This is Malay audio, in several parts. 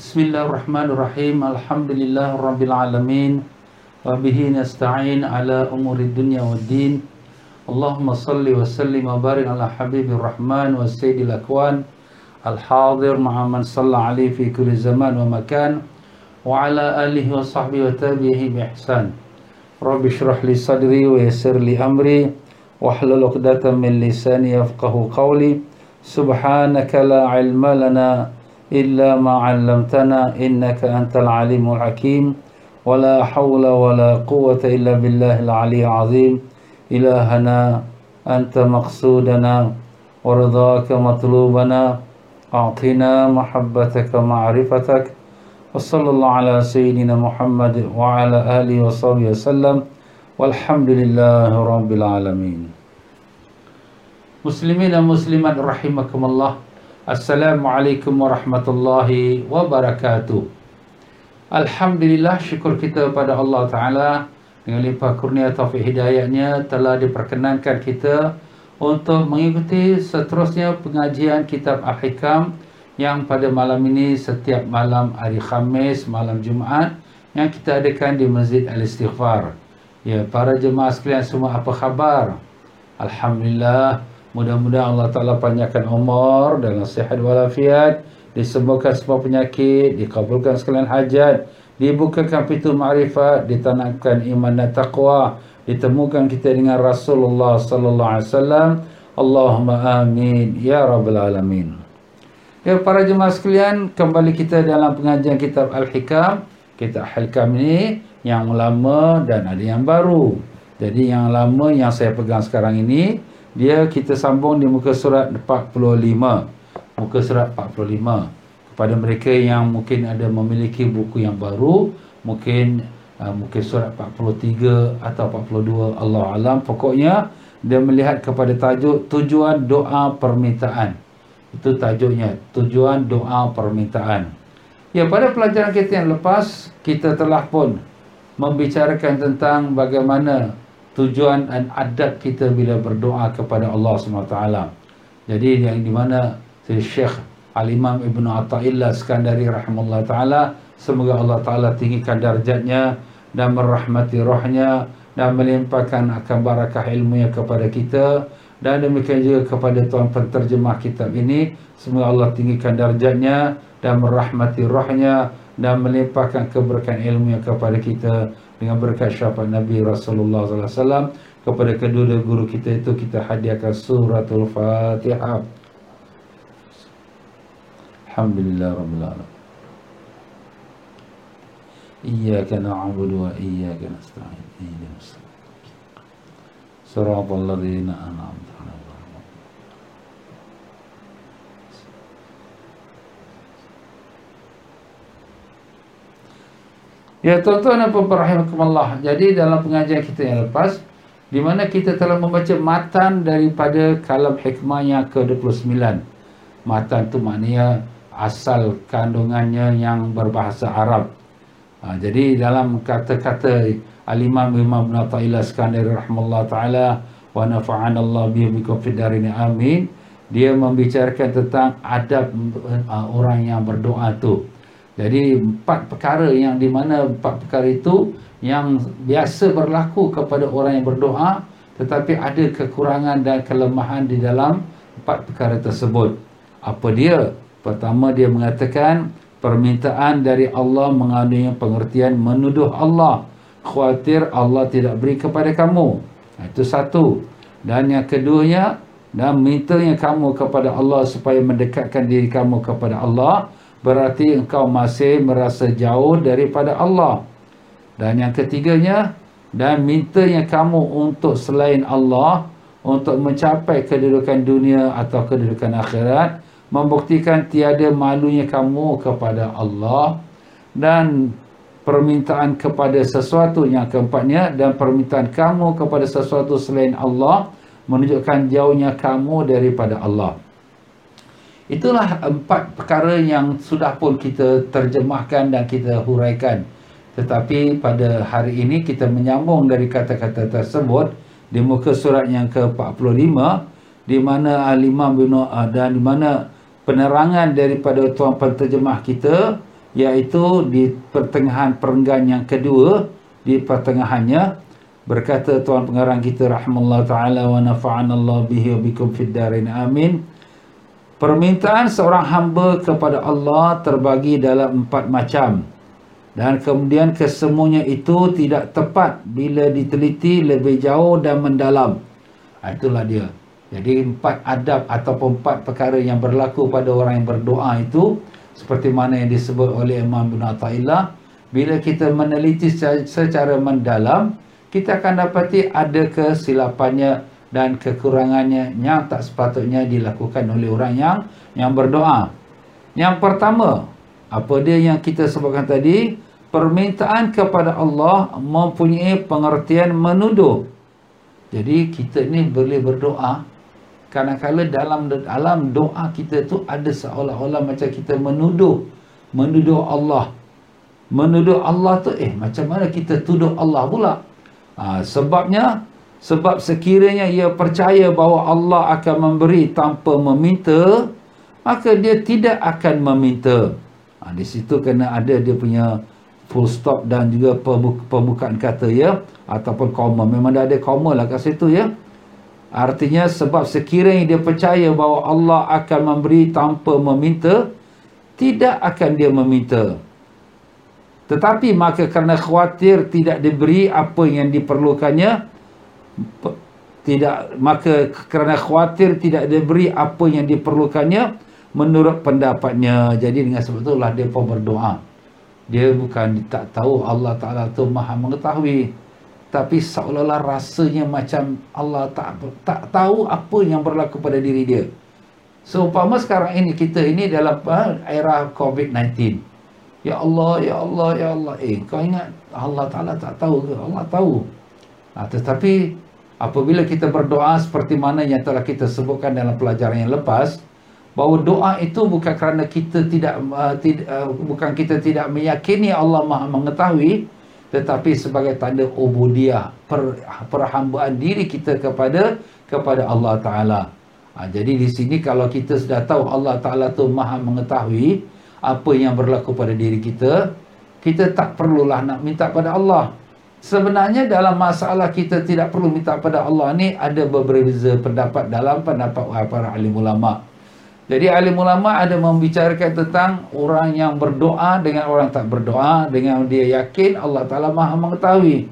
Bismillahirrahmanirrahim. Alhamdulillah rabbil alamin. Wa bihi nasta'in ala umuri dunya waddin. Allahumma salli wa sallim wa barik ala habibir rahman wa sayyidil akwan. Al-hadir ma'a man salla alaihi fi kulli zaman wa makan. Wa ala alihi wa sahbihi wa tabihi bi ihsan. Rabbi shrah li sadri wa yassir li amri. Wahlul uqdatan min lisani إلا ما علمتنا إنك أنت العليم الحكيم. ولا حول ولا قوة إلا بالله العلي العظيم. إلهنا أنت مقصودنا ورضاك مطلوبنا. أعطنا محبتك معرفتك. وصلى الله على سيدنا محمد وعلى آله وصحبه وسلم. والحمد لله رب العالمين. مسلمين مسلمات رحمكم الله. Assalamualaikum warahmatullahi wabarakatuh. Alhamdulillah syukur kita pada Allah Ta'ala. Dengan limpah kurnia taufik hidayahnya Telah diperkenankan kita Untuk mengikuti seterusnya pengajian kitab Al-Hikam Yang pada malam ini setiap malam hari Khamis, malam Jumaat Yang kita adakan di Masjid Al-Istighfar. Ya, para jemaah sekalian semua apa khabar? Alhamdulillah Mudah-mudahan Allah Ta'ala panjangkan umur dan sihat walafiat. Disembuhkan semua penyakit Dikabulkan sekalian hajat Dibukakan pintu ma'rifat Ditanamkan iman dan taqwa. Ditemukan kita dengan Rasulullah Sallallahu Alaihi Wasallam. Allahumma amin Ya Rabbal Alamin. Ya para jemaah sekalian Kembali kita dalam pengajian kitab Al-Hikam. Kitab Al-Hikam ini Yang lama dan ada yang baru. Jadi yang lama yang saya pegang sekarang ini dia kita sambung di muka surat 45 muka surat 45 kepada mereka yang mungkin ada memiliki buku yang baru mungkin uh, mungkin surat 43 atau 42 Allah alam. Pokoknya dia melihat kepada tajuk tujuan doa permintaan. Itu tajuknya tujuan doa permintaan. Ya pada pelajaran kita yang lepas kita telah pun membicarakan tentang bagaimana tujuan dan adab kita bila berdoa kepada Allah SWT. Jadi yang di mana Syekh Al-Imam Ibn Atta'illah Skandari rahimahullah ta'ala semoga Allah ta'ala tinggikan darjatnya dan merahmati rohnya dan melimpahkan akan barakah ilmunya kepada kita dan demikian juga kepada tuan penterjemah kitab ini semoga Allah tinggikan darjatnya dan merahmati rohnya dan melimpahkan keberkahan ilmunya kepada kita dengan berkat syafaat Nabi Rasulullah wasallam kepada kedua guru kita itu kita hadiahkan suratul Fatihah. Alhamdulillah rabbil alamin. Iyyaka na'budu wa iyyaka nasta'in. Ihdinas siratal ladzina an'amta Ya tuan-tuan dan puan rahimakumullah. Jadi dalam pengajian kita yang lepas di mana kita telah membaca matan daripada kalam hikmah yang ke-29. Matan tu maknanya asal kandungannya yang berbahasa Arab. Ha, jadi dalam kata-kata Al-Imam Imam Ibn Atta'illah Skandari rahimahullah ta'ala wa nafa'an Allah bihubikum fidarini amin. Dia membicarakan tentang adab uh, orang yang berdoa tu. Jadi empat perkara yang di mana empat perkara itu yang biasa berlaku kepada orang yang berdoa tetapi ada kekurangan dan kelemahan di dalam empat perkara tersebut. Apa dia? Pertama dia mengatakan permintaan dari Allah mengandungi pengertian menuduh Allah. Khawatir Allah tidak beri kepada kamu. Itu satu. Dan yang keduanya dan mintanya kamu kepada Allah supaya mendekatkan diri kamu kepada Allah berarti engkau masih merasa jauh daripada Allah. Dan yang ketiganya, dan mintanya kamu untuk selain Allah, untuk mencapai kedudukan dunia atau kedudukan akhirat, membuktikan tiada malunya kamu kepada Allah, dan permintaan kepada sesuatu yang keempatnya, dan permintaan kamu kepada sesuatu selain Allah, menunjukkan jauhnya kamu daripada Allah. Itulah empat perkara yang sudah pun kita terjemahkan dan kita huraikan. Tetapi pada hari ini kita menyambung dari kata-kata tersebut di muka surat yang ke-45 di mana Al-Imam bin dan di mana penerangan daripada tuan penterjemah kita iaitu di pertengahan perenggan yang kedua di pertengahannya berkata tuan pengarang kita rahimahullah taala wa nafa'ana Allah bihi wa bikum fid darin amin permintaan seorang hamba kepada Allah terbagi dalam empat macam. Dan kemudian kesemuanya itu tidak tepat bila diteliti lebih jauh dan mendalam. Ha, itulah dia. Jadi empat adab ataupun empat perkara yang berlaku pada orang yang berdoa itu seperti mana yang disebut oleh Imam Ibn Atta'illah bila kita meneliti secara mendalam kita akan dapati ada kesilapannya dan kekurangannya yang tak sepatutnya dilakukan oleh orang yang yang berdoa. Yang pertama, apa dia yang kita sebutkan tadi? Permintaan kepada Allah mempunyai pengertian menuduh. Jadi kita ni boleh berdoa kadang-kadang dalam dalam doa kita tu ada seolah-olah macam kita menuduh menuduh Allah menuduh Allah tu eh macam mana kita tuduh Allah pula ha, sebabnya sebab sekiranya ia percaya bahawa Allah akan memberi tanpa meminta maka dia tidak akan meminta. Ha, di situ kena ada dia punya full stop dan juga pembukaan kata ya. Ataupun koma memang dah ada koma lah kat situ ya. Artinya sebab sekiranya dia percaya bahawa Allah akan memberi tanpa meminta, tidak akan dia meminta. Tetapi maka kerana khawatir tidak diberi apa yang diperlukannya, tidak maka kerana khawatir tidak diberi apa yang diperlukannya menurut pendapatnya. Jadi dengan sebab itulah dia pun berdoa. Dia bukan tak tahu Allah Taala tu Maha mengetahui tapi seolah-olah rasanya macam Allah tak tak tahu apa yang berlaku pada diri dia. Seumpama so, sekarang ini kita ini dalam uh, era COVID-19. Ya Allah, ya Allah, ya Allah. Eh, kau ingat Allah Taala tak tahu ke? Allah tahu. Nah, tetapi apabila kita berdoa seperti mana yang telah kita sebutkan dalam pelajaran yang lepas, bahawa doa itu bukan kerana kita tidak uh, tidak uh, bukan kita tidak meyakini Allah Maha mengetahui, tetapi sebagai tanda ubudiah per, perhambaan diri kita kepada kepada Allah Taala. Ha, jadi di sini kalau kita sudah tahu Allah Taala tu Maha mengetahui apa yang berlaku pada diri kita, kita tak perlulah nak minta pada Allah. Sebenarnya dalam masalah kita tidak perlu minta pada Allah ni ada berbeza pendapat dalam pendapat para alim ulama. Jadi alim ulama ada membicarakan tentang orang yang berdoa dengan orang tak berdoa dengan dia yakin Allah Taala Maha mengetahui.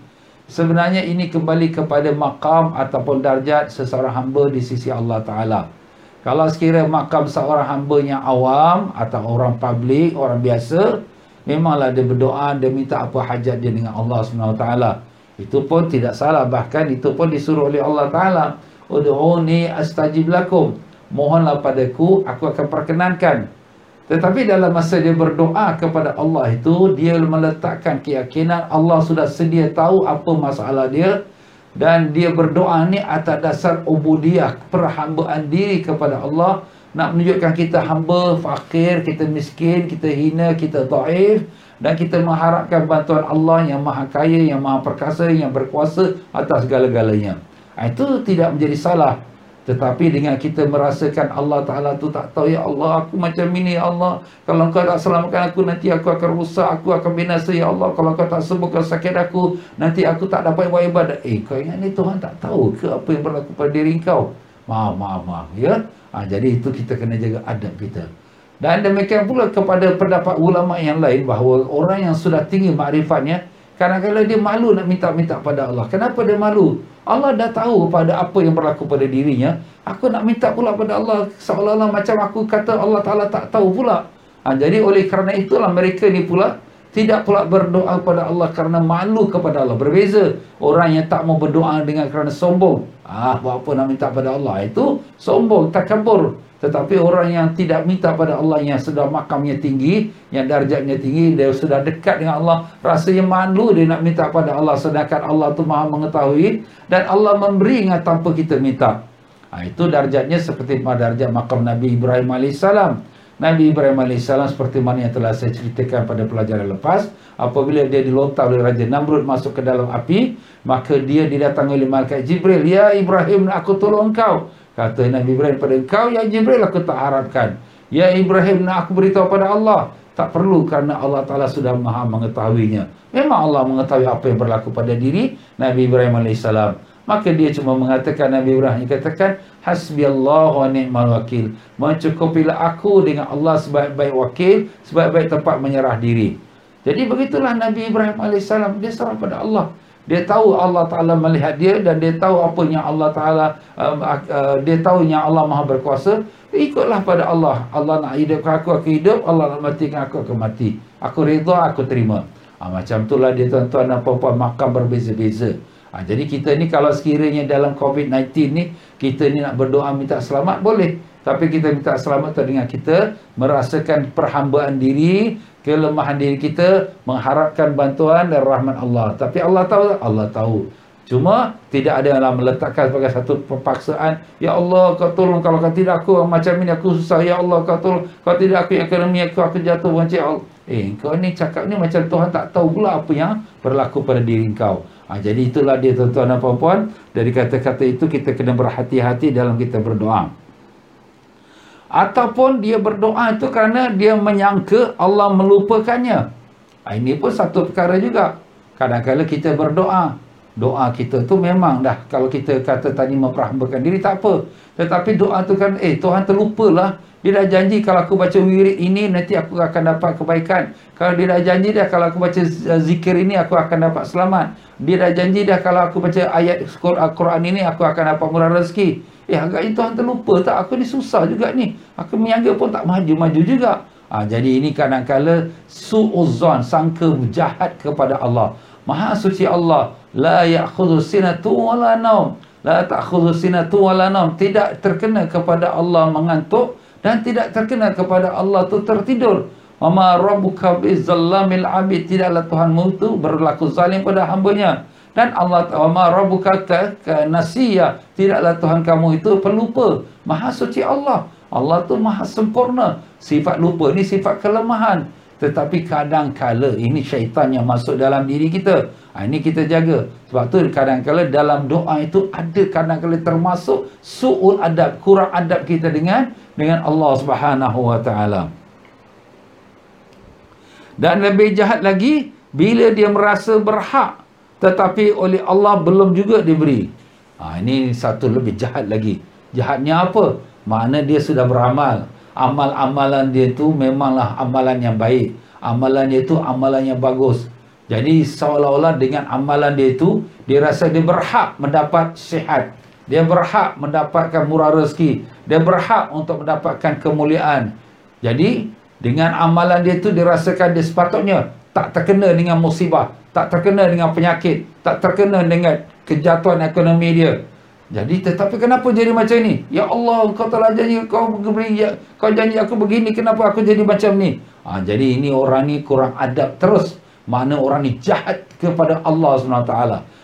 Sebenarnya ini kembali kepada makam ataupun darjat seseorang hamba di sisi Allah Taala. Kalau sekiranya makam seorang hamba yang awam atau orang publik, orang biasa, memanglah dia berdoa, dia minta apa hajat dia dengan Allah Subhanahu Taala. Itu pun tidak salah, bahkan itu pun disuruh oleh Allah Taala. Ud'uni astajib lakum. Mohonlah padaku aku akan perkenankan. Tetapi dalam masa dia berdoa kepada Allah itu dia meletakkan keyakinan Allah sudah sedia tahu apa masalah dia. Dan dia berdoa ni atas dasar ubudiyah perhambaan diri kepada Allah nak menunjukkan kita hamba fakir kita miskin kita hina kita dhaif dan kita mengharapkan bantuan Allah yang maha kaya yang maha perkasa yang berkuasa atas segala-galanya. Itu tidak menjadi salah. Tetapi dengan kita merasakan Allah Ta'ala tu tak tahu Ya Allah aku macam ini Ya Allah. Kalau kau tak selamatkan aku nanti aku akan rusak Aku akan binasa Ya Allah. Kalau kau tak sembuhkan sakit aku Nanti aku tak dapat buat ibadat. Eh kau ingat ni Tuhan tak tahu ke Apa yang berlaku pada diri kau Maaf maaf maaf Ya ha, Jadi itu kita kena jaga adab kita Dan demikian pula kepada pendapat ulama yang lain Bahawa orang yang sudah tinggi makrifatnya Kadang-kadang dia malu nak minta-minta pada Allah. Kenapa dia malu? Allah dah tahu pada apa yang berlaku pada dirinya. Aku nak minta pula pada Allah seolah-olah macam aku kata Allah Ta'ala tak tahu pula. Ha, jadi oleh kerana itulah mereka ni pula tidak pula berdoa kepada Allah kerana malu kepada Allah. Berbeza orang yang tak mau berdoa dengan kerana sombong. Ah, buat apa nak minta pada Allah? Itu sombong, takabur. Tetapi orang yang tidak minta pada Allah yang sudah makamnya tinggi, yang darjatnya tinggi, dia sudah dekat dengan Allah, rasanya malu dia nak minta pada Allah sedangkan Allah tu Maha mengetahui dan Allah memberi dengan tanpa kita minta. Ha, itu darjatnya seperti pada darjat makam Nabi Ibrahim AS. Nabi Ibrahim AS seperti mana yang telah saya ceritakan pada pelajaran lepas, apabila dia dilontar oleh Raja Namrud masuk ke dalam api, maka dia didatangi oleh Malaikat Jibril, Ya Ibrahim, aku tolong kau. Kata Nabi Ibrahim pada engkau, Ya Jibril, aku tak harapkan. Ya Ibrahim, nak aku beritahu pada Allah. Tak perlu kerana Allah Ta'ala sudah maha mengetahuinya. Memang Allah mengetahui apa yang berlaku pada diri Nabi Ibrahim AS. Maka dia cuma mengatakan Nabi Ibrahim katakan Hasbi Allah wa ni'mal wakil. Mencukupilah aku dengan Allah sebaik-baik wakil, sebaik-baik tempat menyerah diri. Jadi begitulah Nabi Ibrahim AS. Dia serah pada Allah. Dia tahu Allah Ta'ala melihat dia dan dia tahu apa yang Allah Ta'ala uh, uh, dia tahu yang Allah Maha Berkuasa. Ikutlah pada Allah. Allah nak hidupkan aku, aku hidup. Allah nak matikan aku, aku mati. Aku reda, aku terima. Ha, macam itulah dia tuan-tuan dan puan-puan makam berbeza-beza. Ha, jadi kita ni kalau sekiranya dalam COVID-19 ni, kita ni nak berdoa minta selamat, boleh. Tapi kita minta selamat tu dengan kita merasakan perhambaan diri, kelemahan diri kita, mengharapkan bantuan dan rahmat Allah. Tapi Allah tahu Allah tahu. Cuma tidak ada yang meletakkan sebagai satu pepaksaan. Ya Allah kau tolong kalau kau tidak aku macam ini aku susah. Ya Allah kau tolong. Kau tidak aku ekonomi aku aku jatuh. Eh kau ni cakap ni macam Tuhan tak tahu pula apa yang berlaku pada diri kau. Ha, jadi itulah dia tuan-tuan dan puan-puan. Dari kata-kata itu kita kena berhati-hati dalam kita berdoa ataupun dia berdoa itu kerana dia menyangka Allah melupakannya. Ha, ini pun satu perkara juga. Kadang-kadang kita berdoa, doa kita tu memang dah kalau kita kata tadi memperhambakan diri tak apa. Tetapi doa tu kan eh Tuhan terlupalah. Dia dah janji kalau aku baca wirid ini nanti aku akan dapat kebaikan. Kalau dia dah janji dah kalau aku baca zikir ini aku akan dapat selamat. Dia dah janji dah kalau aku baca ayat Al-Quran ini aku akan dapat murah rezeki. Eh agaknya Tuhan terlupa tak? Aku ni susah juga ni. Aku meniaga pun tak maju-maju juga. Ha, jadi ini kadang-kala su'uzan, sangka jahat kepada Allah. Maha suci Allah. La ya'khudhu sinatu wa la naum. La ta'khudhu sinatu wa la naum. Tidak terkena kepada Allah mengantuk. Dan tidak terkena kepada Allah tu tertidur. Mama rabbuka bizallamil abid. Tidaklah Tuhanmu itu berlaku zalim pada hambanya. Dan Allah ma rabbuka nasiya. Tidaklah Tuhan kamu itu pelupa. Maha suci Allah. Allah tu maha sempurna. Sifat lupa ni sifat kelemahan tetapi kadang-kala ini syaitan yang masuk dalam diri kita ha, ini kita jaga sebab tu kadang-kala dalam doa itu ada kadang-kala termasuk su'ul adab kurang adab kita dengan dengan Allah Subhanahu wa taala dan lebih jahat lagi bila dia merasa berhak tetapi oleh Allah belum juga diberi. Ha, ini satu lebih jahat lagi. Jahatnya apa? Mana dia sudah beramal. Amal-amalan dia tu memanglah amalan yang baik. Amalan dia tu amalan yang bagus. Jadi seolah-olah dengan amalan dia itu, dia rasa dia berhak mendapat sihat. Dia berhak mendapatkan murah rezeki. Dia berhak untuk mendapatkan kemuliaan. Jadi, dengan amalan dia itu, dirasakan dia sepatutnya tak terkena dengan musibah tak terkena dengan penyakit, tak terkena dengan kejatuhan ekonomi dia. Jadi tetapi kenapa jadi macam ni? Ya Allah, kau telah janji kau beri ya, kau janji aku begini, kenapa aku jadi macam ni? Ha, jadi ini orang ni kurang adab terus. Mana orang ni jahat kepada Allah SWT.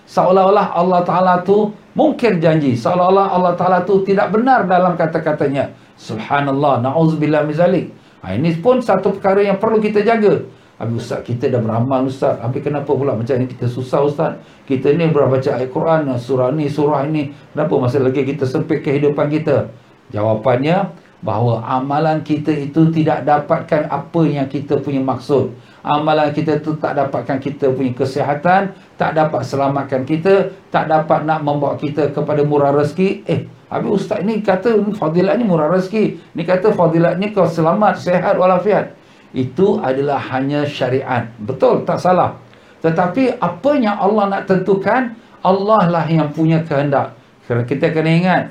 Seolah-olah Allah Ta'ala tu mungkin janji. Seolah-olah Allah Ta'ala tu tidak benar dalam kata-katanya. Subhanallah, na'udzubillah mizalik. Ha, ini pun satu perkara yang perlu kita jaga. Habis Ustaz kita dah beramal Ustaz. Habis kenapa pula macam ni kita susah Ustaz? Kita ni berbaca ayat Quran Surah ni surah ni Kenapa masa lagi kita sempit kehidupan kita? Jawapannya Bahawa amalan kita itu tidak dapatkan apa yang kita punya maksud. Amalan kita itu tak dapatkan kita punya kesihatan Tak dapat selamatkan kita Tak dapat nak membawa kita kepada murah rezeki. Eh Habis Ustaz ni kata fadilat ni murah rezeki. Ni kata fadilat ni kau selamat, sehat walafiat itu adalah hanya syariat. Betul, tak salah. Tetapi apa yang Allah nak tentukan, Allah lah yang punya kehendak. Kerana kita kena ingat,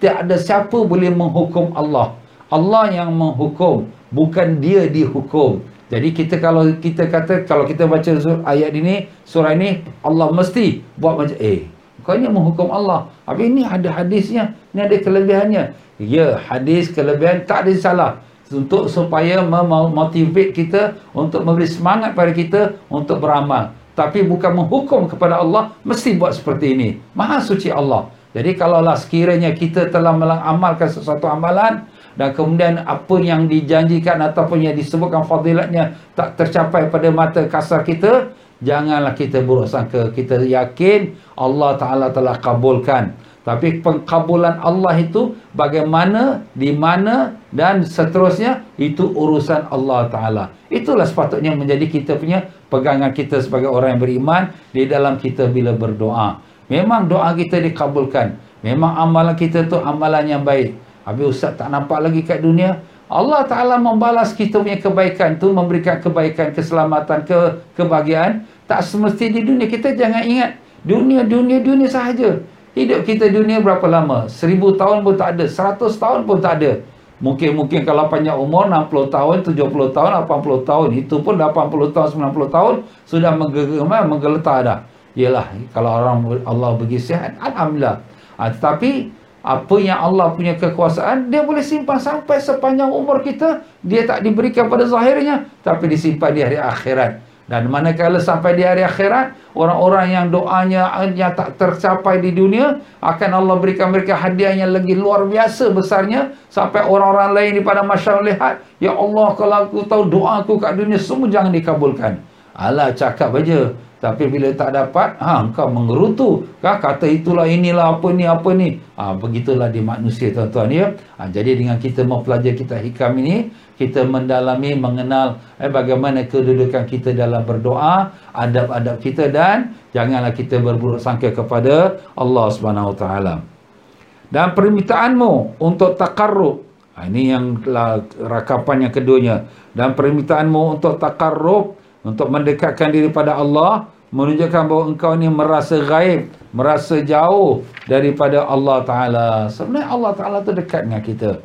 tak ada siapa boleh menghukum Allah. Allah yang menghukum, bukan dia dihukum. Jadi kita kalau kita kata kalau kita baca ayat ini, surah ini, Allah mesti buat macam eh, kau ni menghukum Allah. Tapi ini ada hadisnya, ini ada kelebihannya. Ya, hadis kelebihan tak ada salah untuk supaya memotivate kita untuk memberi semangat pada kita untuk beramal. Tapi bukan menghukum kepada Allah mesti buat seperti ini. Maha suci Allah. Jadi kalaulah sekiranya kita telah mengamalkan sesuatu amalan dan kemudian apa yang dijanjikan ataupun yang disebutkan fadilatnya tak tercapai pada mata kasar kita janganlah kita buruk sangka kita yakin Allah Ta'ala telah kabulkan Tapi pengkabulan Allah itu bagaimana, di mana dan seterusnya itu urusan Allah Ta'ala. Itulah sepatutnya menjadi kita punya pegangan kita sebagai orang yang beriman di dalam kita bila berdoa. Memang doa kita dikabulkan. Memang amalan kita tu amalan yang baik. Habis Ustaz tak nampak lagi kat dunia. Allah Ta'ala membalas kita punya kebaikan tu, memberikan kebaikan, keselamatan, ke kebahagiaan. Tak semesti di dunia. Kita jangan ingat dunia, dunia, dunia sahaja. Hidup kita dunia berapa lama? Seribu tahun pun tak ada. Seratus tahun pun tak ada. Mungkin-mungkin kalau panjang umur 60 tahun, 70 tahun, 80 tahun. Itu pun 80 tahun, 90 tahun sudah menggeletar, menggeletar dah. Yalah, kalau orang Allah bagi sihat, Alhamdulillah. Ha, tetapi apa yang Allah punya kekuasaan, dia boleh simpan sampai sepanjang umur kita. Dia tak diberikan pada zahirnya, tapi disimpan di hari akhirat. Dan manakala sampai di hari akhirat, orang-orang yang doanya yang tak tercapai di dunia, akan Allah berikan mereka hadiah yang lagi luar biasa besarnya. Sampai orang-orang lain di pada masyarakat lihat, Ya Allah, kalau aku tahu doa aku kat dunia, semua jangan dikabulkan. Allah cakap aja. Tapi bila tak dapat, ha, kau mengerutu. Kah? Kata itulah inilah apa ni, apa ni. Ha, begitulah di manusia tuan-tuan ya. Ha, jadi dengan kita mempelajari kita hikam ini, kita mendalami, mengenal eh, bagaimana kedudukan kita dalam berdoa, adab-adab kita dan janganlah kita berburuk sangka kepada Allah Taala. Dan permintaanmu untuk takarrub. Ha, ini yang rakapan yang keduanya. Dan permintaanmu untuk takarrub, untuk mendekatkan diri pada Allah menunjukkan bahawa engkau ni merasa gaib merasa jauh daripada Allah Ta'ala. Sebenarnya Allah Ta'ala tu dekat dengan kita.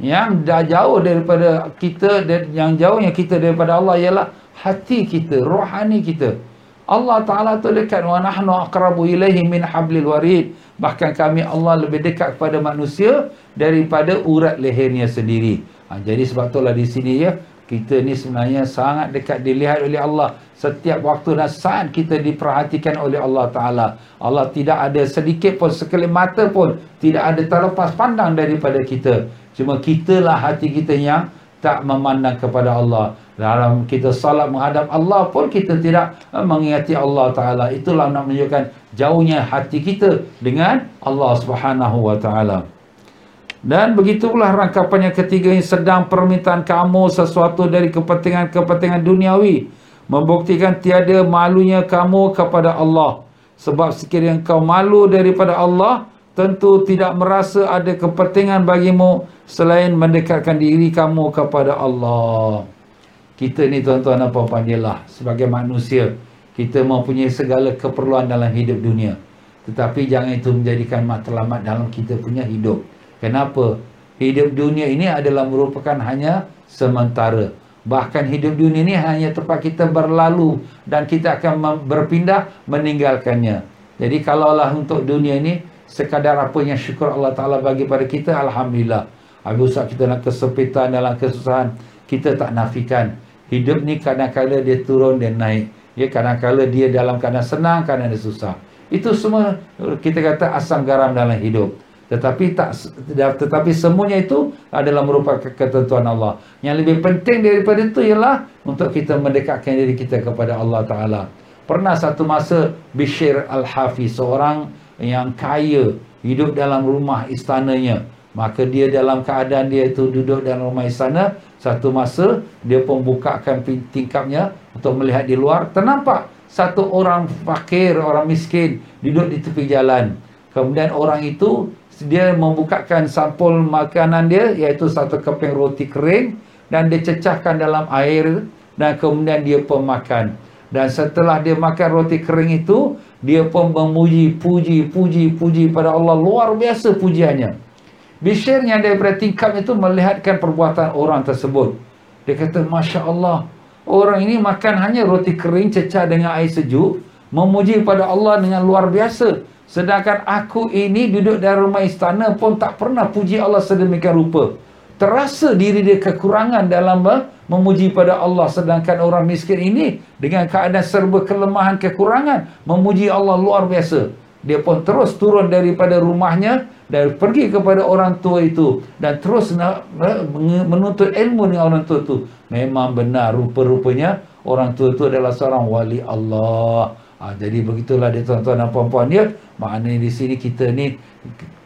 Yang dah jauh daripada kita dan yang jauhnya kita daripada Allah ialah hati kita rohani kita. Allah Ta'ala tu dekat wa nahnu aqrabu ilaihi min hablil warid. Bahkan kami Allah lebih dekat kepada manusia daripada urat lehernya sendiri. Ha, jadi sebab itulah di sini ya kita ni sebenarnya sangat dekat dilihat oleh Allah. Setiap waktu dan saat kita diperhatikan oleh Allah Ta'ala. Allah tidak ada sedikit pun sekelip mata pun tidak ada terlepas pandang daripada kita. Cuma kitalah hati kita yang tak memandang kepada Allah. Dalam kita salat menghadap Allah pun kita tidak mengingati Allah Ta'ala. Itulah nak menunjukkan jauhnya hati kita dengan Allah Subhanahu Wa Ta'ala dan begitulah rangkapan yang ketiga yang sedang permintaan kamu sesuatu dari kepentingan-kepentingan duniawi. Membuktikan tiada malunya kamu kepada Allah. Sebab sekiranya kau malu daripada Allah, tentu tidak merasa ada kepentingan bagimu selain mendekatkan diri kamu kepada Allah. Kita ni tuan-tuan dan puan-puan sebagai manusia, kita mempunyai segala keperluan dalam hidup dunia. Tetapi jangan itu menjadikan matlamat dalam kita punya hidup. Kenapa? Hidup dunia ini adalah merupakan hanya sementara. Bahkan hidup dunia ini hanya tempat kita berlalu dan kita akan berpindah meninggalkannya. Jadi kalaulah untuk dunia ini sekadar apa yang syukur Allah Ta'ala bagi pada kita, Alhamdulillah. Habis usah kita nak kesepitan dalam kesusahan, kita tak nafikan. Hidup ni kadang-kadang dia turun dan naik. Ya, kadang-kadang dia dalam keadaan senang, kadang dia susah. Itu semua kita kata asam garam dalam hidup tetapi tak tetapi semuanya itu adalah merupakan ketentuan Allah. Yang lebih penting daripada itu ialah untuk kita mendekatkan diri kita kepada Allah Taala. Pernah satu masa Bishir Al-Hafiz seorang yang kaya hidup dalam rumah istananya. Maka dia dalam keadaan dia itu duduk dalam rumah istana, satu masa dia pun bukakan tingkapnya untuk melihat di luar, ternampak satu orang fakir, orang miskin duduk di tepi jalan. Kemudian orang itu dia membukakan sampul makanan dia iaitu satu keping roti kering dan dia cecahkan dalam air dan kemudian dia pun makan. Dan setelah dia makan roti kering itu dia pun memuji puji puji puji pada Allah. Luar biasa pujiannya. Bishir yang daripada tingkap itu melihatkan perbuatan orang tersebut. Dia kata Masya Allah orang ini makan hanya roti kering cecah dengan air sejuk memuji pada Allah dengan luar biasa Sedangkan aku ini duduk dalam rumah istana pun tak pernah puji Allah sedemikian rupa. Terasa diri dia kekurangan dalam memuji pada Allah. Sedangkan orang miskin ini dengan keadaan serba kelemahan kekurangan memuji Allah luar biasa. Dia pun terus turun daripada rumahnya dan pergi kepada orang tua itu dan terus nak menuntut ilmu dengan orang tua itu. Memang benar rupa-rupanya orang tua itu adalah seorang wali Allah Ha, jadi begitulah dia tuan-tuan dan puan-puan dia. Maknanya di sini kita ni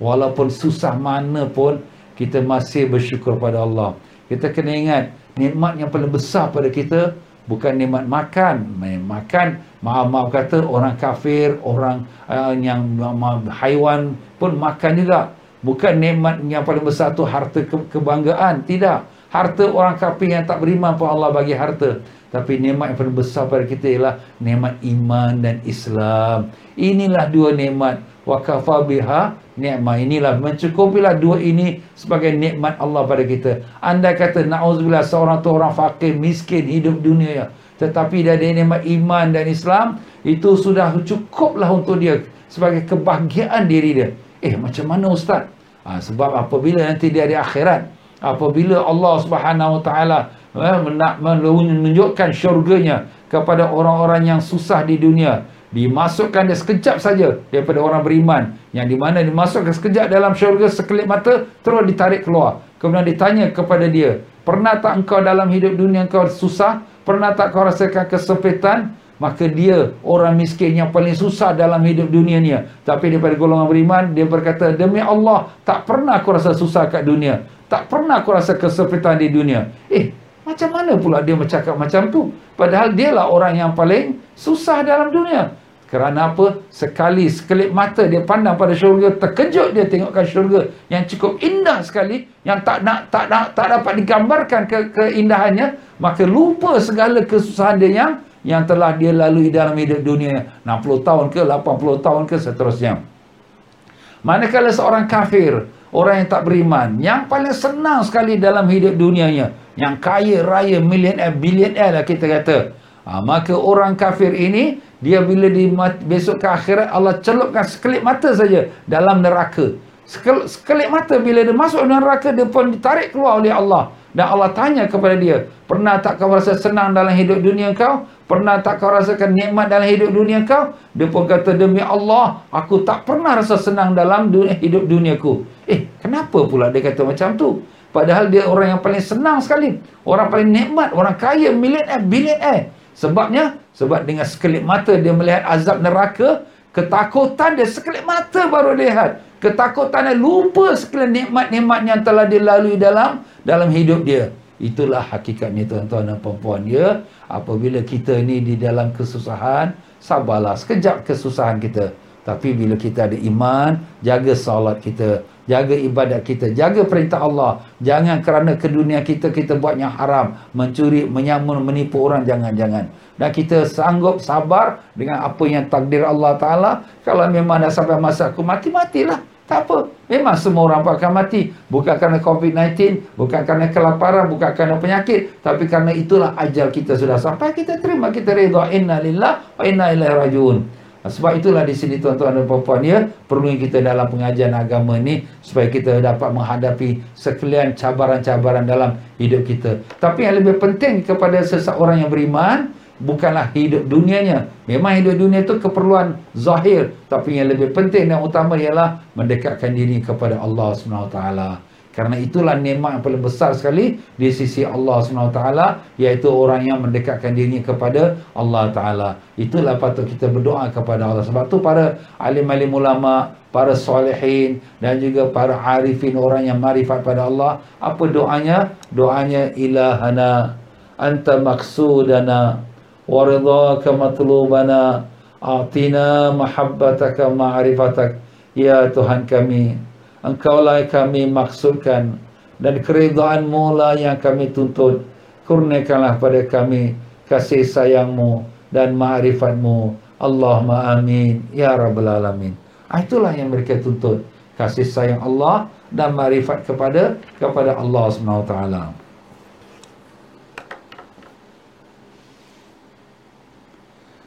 walaupun susah mana pun kita masih bersyukur pada Allah. Kita kena ingat nikmat yang paling besar pada kita bukan nikmat makan. Makan maaf-maaf kata orang kafir, orang uh, yang uh, haiwan pun makan juga. Bukan nikmat yang paling besar tu harta ke- kebanggaan. Tidak. Harta orang kafir yang tak beriman pun Allah bagi harta. Tapi nikmat yang paling besar pada kita ialah nikmat iman dan Islam. Inilah dua nikmat. Wa kafa biha nikmat. Inilah mencukupilah dua ini sebagai nikmat Allah pada kita. Anda kata na'udzubillah seorang tu orang fakir, miskin, hidup dunia. Tetapi dia ada nikmat iman dan Islam, itu sudah cukuplah untuk dia sebagai kebahagiaan diri dia. Eh macam mana ustaz? Ha, sebab apabila nanti dia di akhirat, apabila Allah Subhanahu Wa Taala eh, nak menunjukkan syurganya kepada orang-orang yang susah di dunia. Dimasukkan dia sekejap saja daripada orang beriman. Yang di mana dimasukkan sekejap dalam syurga sekelip mata terus ditarik keluar. Kemudian ditanya kepada dia pernah tak engkau dalam hidup dunia engkau susah? Pernah tak kau rasakan kesempitan? Maka dia orang miskin yang paling susah dalam hidup dunia ni. Tapi daripada golongan beriman dia berkata demi Allah tak pernah aku rasa susah kat dunia. Tak pernah aku rasa kesempitan di dunia. Eh macam mana pula dia bercakap macam tu? Padahal dialah orang yang paling susah dalam dunia. Kerana apa? Sekali sekelip mata dia pandang pada syurga, terkejut dia tengokkan syurga yang cukup indah sekali, yang tak nak tak nak tak dapat digambarkan ke keindahannya, maka lupa segala kesusahan dia yang yang telah dia lalui dalam hidup dunia 60 tahun ke 80 tahun ke seterusnya. Manakala seorang kafir, orang yang tak beriman, yang paling senang sekali dalam hidup dunianya, yang kaya raya milioner bilioner lah kita kata. Ha, maka orang kafir ini dia bila di besok ke akhirat Allah celupkan sekelip mata saja dalam neraka. Sekel, sekelip mata bila dia masuk dalam neraka dia pun ditarik keluar oleh Allah. Dan Allah tanya kepada dia, pernah tak kau rasa senang dalam hidup dunia kau? Pernah tak kau rasakan nikmat dalam hidup dunia kau? Dia pun kata, demi Allah, aku tak pernah rasa senang dalam dunia, hidup duniaku. Eh, kenapa pula dia kata macam tu? Padahal dia orang yang paling senang sekali. Orang paling nikmat, orang kaya, milioner, bilioner. Sebabnya, sebab dengan sekelip mata dia melihat azab neraka, ketakutan dia sekelip mata baru lihat. Ketakutan dia lupa sekalian nikmat-nikmat yang telah dilalui dalam dalam hidup dia. Itulah hakikatnya tuan-tuan dan puan-puan ya. Apabila kita ni di dalam kesusahan, sabarlah sekejap kesusahan kita. Tapi bila kita ada iman, jaga salat kita, jaga ibadat kita, jaga perintah Allah. Jangan kerana ke dunia kita kita buat yang haram, mencuri, menyamun, menipu orang jangan-jangan. Dan kita sanggup sabar dengan apa yang takdir Allah Taala. Kalau memang dah sampai masa aku mati, matilah. Tak apa. Memang semua orang akan mati. Bukan kerana COVID-19, bukan kerana kelaparan, bukan kerana penyakit. Tapi kerana itulah ajal kita sudah sampai. Kita terima, kita reda. Inna lillah wa inna ilaihi rajiun. Sebab itulah di sini tuan-tuan dan puan-puan ya, perlu kita dalam pengajian agama ni supaya kita dapat menghadapi sekalian cabaran-cabaran dalam hidup kita. Tapi yang lebih penting kepada seseorang yang beriman, bukanlah hidup dunianya. Memang hidup dunia itu keperluan zahir, tapi yang lebih penting dan utama ialah mendekatkan diri kepada Allah SWT. Karena itulah nikmat yang paling besar sekali di sisi Allah SWT iaitu orang yang mendekatkan diri kepada Allah Taala. Itulah patut kita berdoa kepada Allah. Sebab tu para alim-alim ulama, para solehin dan juga para arifin orang yang marifat pada Allah, apa doanya? Doanya ilahana anta maksudana waridhaka matlubana atina mahabbataka ma'rifatak ya Tuhan kami engkaulah yang kami maksudkan dan keridhaanmu lah yang kami tuntut kurniakanlah pada kami kasih sayangmu dan ma'rifatmu. Allahumma amin. Ya rabbal alamin. Ah, itulah yang mereka tuntut kasih sayang Allah dan ma'rifat kepada kepada Allah Subhanahu taala.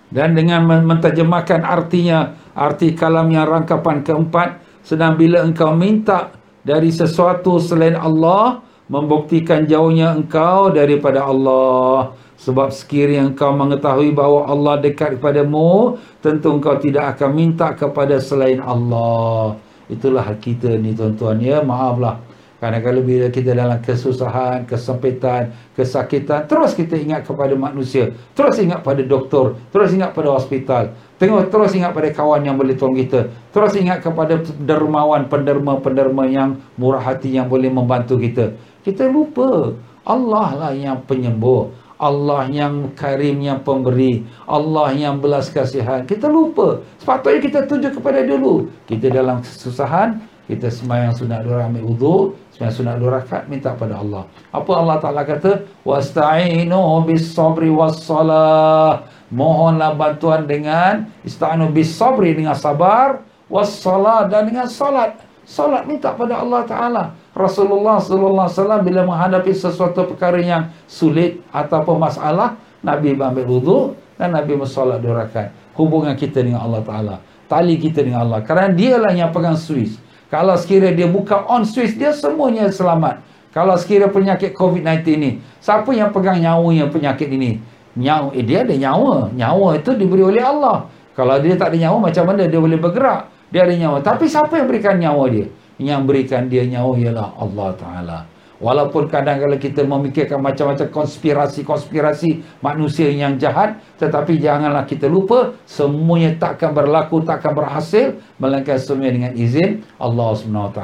Dan dengan menterjemahkan artinya arti kalam yang rangkapan keempat sedang bila engkau minta dari sesuatu selain Allah membuktikan jauhnya engkau daripada Allah sebab sekiranya engkau mengetahui bahawa Allah dekat kepadamu tentu engkau tidak akan minta kepada selain Allah itulah kita ni tuan-tuan ya maaflah Kadang-kadang bila kita dalam kesusahan, kesempitan, kesakitan, terus kita ingat kepada manusia. Terus ingat pada doktor. Terus ingat pada hospital. Tengok terus ingat pada kawan yang boleh tolong kita. Terus ingat kepada dermawan, penderma-penderma yang murah hati yang boleh membantu kita. Kita lupa. Allah lah yang penyembuh. Allah yang karim yang pemberi. Allah yang belas kasihan. Kita lupa. Sepatutnya kita tuju kepada dulu. Kita dalam kesusahan, kita sembahyang sunat dua ambil wuduk sembahyang sunat dua rakaat minta pada Allah apa Allah Taala kata wasta'inu bis sabri was salah mohonlah bantuan dengan ista'inu bis sabri dengan sabar was salah dan dengan salat. Salat minta pada Allah Taala. Rasulullah sallallahu alaihi wasallam bila menghadapi sesuatu perkara yang sulit ataupun masalah Nabi ambil wuduk dan Nabi bersolat dua rakaat. Hubungan kita dengan Allah Taala. Tali kita dengan Allah. Kerana dialah yang pegang suis kalau sekiranya dia buka on switch dia semuanya selamat. Kalau sekiranya penyakit COVID-19 ni, siapa yang pegang nyawa yang penyakit ini? Nyawa, eh, dia ada nyawa. Nyawa itu diberi oleh Allah. Kalau dia tak ada nyawa, macam mana dia boleh bergerak? Dia ada nyawa. Tapi siapa yang berikan nyawa dia? Yang berikan dia nyawa ialah Allah Ta'ala. Walaupun kadang-kadang kita memikirkan macam-macam konspirasi-konspirasi manusia yang jahat, tetapi janganlah kita lupa semuanya takkan berlaku, takkan berhasil melainkan semuanya dengan izin Allah SWT.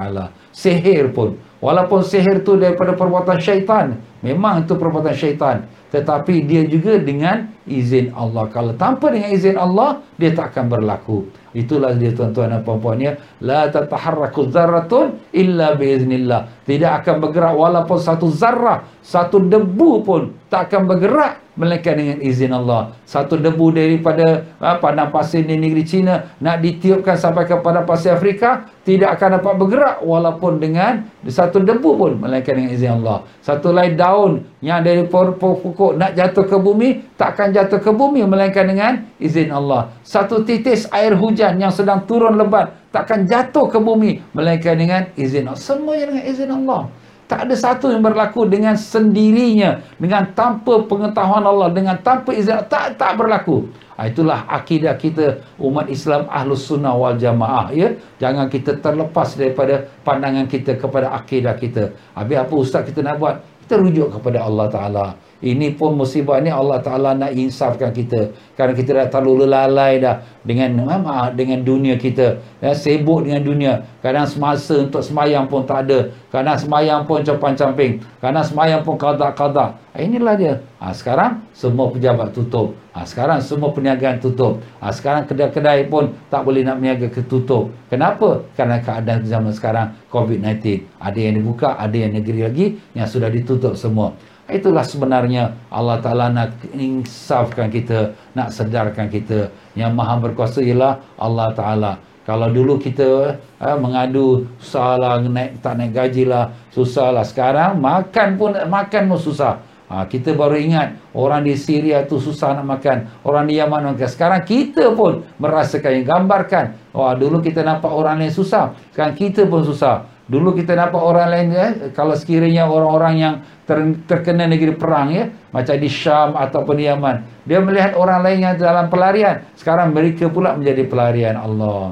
Sihir pun, walaupun sihir itu daripada perbuatan syaitan, memang itu perbuatan syaitan, tetapi dia juga dengan izin Allah. Kalau tanpa dengan izin Allah, dia takkan berlaku. Itulah dia tuan-tuan dan puan-puannya. La tataharraku zarratun illa biiznillah. Tidak akan bergerak walaupun satu zarrah, satu debu pun tak akan bergerak melainkan dengan izin Allah. Satu debu daripada ha, padang pasir di negeri China nak ditiupkan sampai kepada pasir Afrika tidak akan dapat bergerak walaupun dengan satu debu pun melainkan dengan izin Allah. Satu lain daun yang dari pokok nak jatuh ke bumi tak akan jatuh ke bumi melainkan dengan izin Allah. Satu titis air hujan yang sedang turun lebat takkan jatuh ke bumi melainkan dengan izin Allah. Semuanya dengan izin Allah. Tak ada satu yang berlaku dengan sendirinya, dengan tanpa pengetahuan Allah, dengan tanpa izin tak tak berlaku. Ha, itulah akidah kita umat Islam Ahlus Sunnah wal Jamaah ya. Jangan kita terlepas daripada pandangan kita kepada akidah kita. Habis apa ustaz kita nak buat? Kita rujuk kepada Allah Taala. Ini pun musibah ni Allah Ta'ala nak insafkan kita. Kerana kita dah terlalu lalai dah dengan maaf, dengan dunia kita. Ya, sibuk dengan dunia. Kadang semasa untuk semayang pun tak ada. Kadang semayang pun campang-camping. Kadang semayang pun kadak-kadak. Inilah dia. Ha, sekarang semua pejabat tutup. Ha, sekarang semua perniagaan tutup. Ha, sekarang kedai-kedai pun tak boleh nak berniaga ketutup. Kenapa? Kerana keadaan zaman sekarang COVID-19. Ada yang dibuka, ada yang negeri lagi yang sudah ditutup semua. Itulah sebenarnya Allah Ta'ala nak insafkan kita, nak sedarkan kita. Yang maha berkuasa ialah Allah Ta'ala. Kalau dulu kita eh, mengadu susah lah, naik, tak naik gaji lah, susah lah. Sekarang makan pun makan pun susah. Ha, kita baru ingat orang di Syria tu susah nak makan. Orang di Yaman makan. Sekarang kita pun merasakan yang gambarkan. Wah, dulu kita nampak orang lain susah. Sekarang kita pun susah. Dulu kita nampak orang lain eh, kalau sekiranya orang-orang yang ter, terkena negeri perang ya macam di Syam ataupun di Yaman dia melihat orang lain yang dalam pelarian. Sekarang mereka pula menjadi pelarian Allah.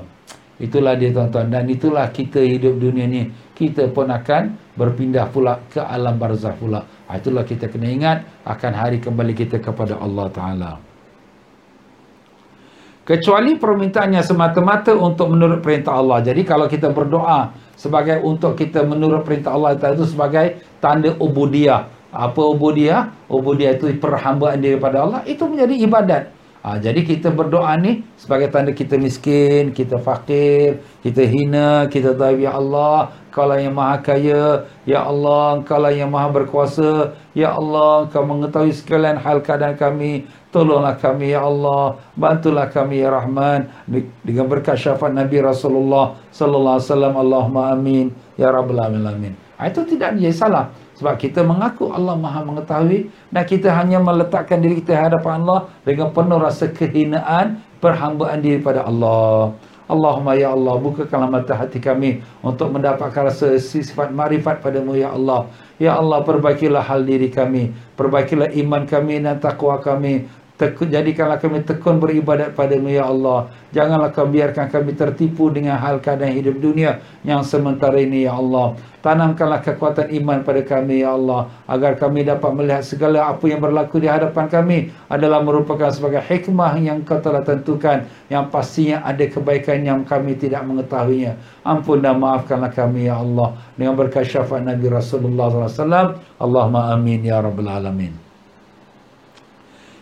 Itulah dia tuan-tuan. Dan itulah kita hidup dunia ni. Kita pun akan berpindah pula ke alam barzah pula. Ha, itulah kita kena ingat akan hari kembali kita kepada Allah Ta'ala. Kecuali permintaannya semata-mata untuk menurut perintah Allah. Jadi kalau kita berdoa sebagai untuk kita menurut perintah Allah itu sebagai tanda ubudiyah. Apa ubudiyah? Ubudiyah itu perhambaan diri pada Allah. Itu menjadi ibadat. Ha, jadi kita berdoa ni sebagai tanda kita miskin, kita fakir, kita hina, kita tahu ya Allah, Kau lah yang maha kaya, ya Allah, Kau lah yang maha berkuasa, ya Allah, Kau mengetahui sekalian hal keadaan kami, Tolonglah kami ya Allah, bantulah kami ya Rahman. Dengan berkat syafaat Nabi Rasulullah sallallahu alaihi wasallam. Allahumma amin. Ya rabbal alamin. Ha, itu tidak menjadi salah sebab kita mengaku Allah Maha mengetahui dan kita hanya meletakkan diri kita hadapan Allah dengan penuh rasa kehinaan perhambaan diri pada Allah. Allahumma ya Allah bukakanlah mata hati kami untuk mendapatkan rasa sifat marifat padamu ya Allah. Ya Allah perbaikilah hal diri kami, perbaikilah iman kami dan takwa kami, tekun, jadikanlah kami tekun beribadat padamu ya Allah. Janganlah kau biarkan kami tertipu dengan hal keadaan hidup dunia yang sementara ini ya Allah. Tanamkanlah kekuatan iman pada kami ya Allah agar kami dapat melihat segala apa yang berlaku di hadapan kami adalah merupakan sebagai hikmah yang kau telah tentukan yang pastinya ada kebaikan yang kami tidak mengetahuinya. Ampun dan maafkanlah kami ya Allah. Dengan berkat syafaat Nabi Rasulullah SAW Allahumma amin ya Rabbal Alamin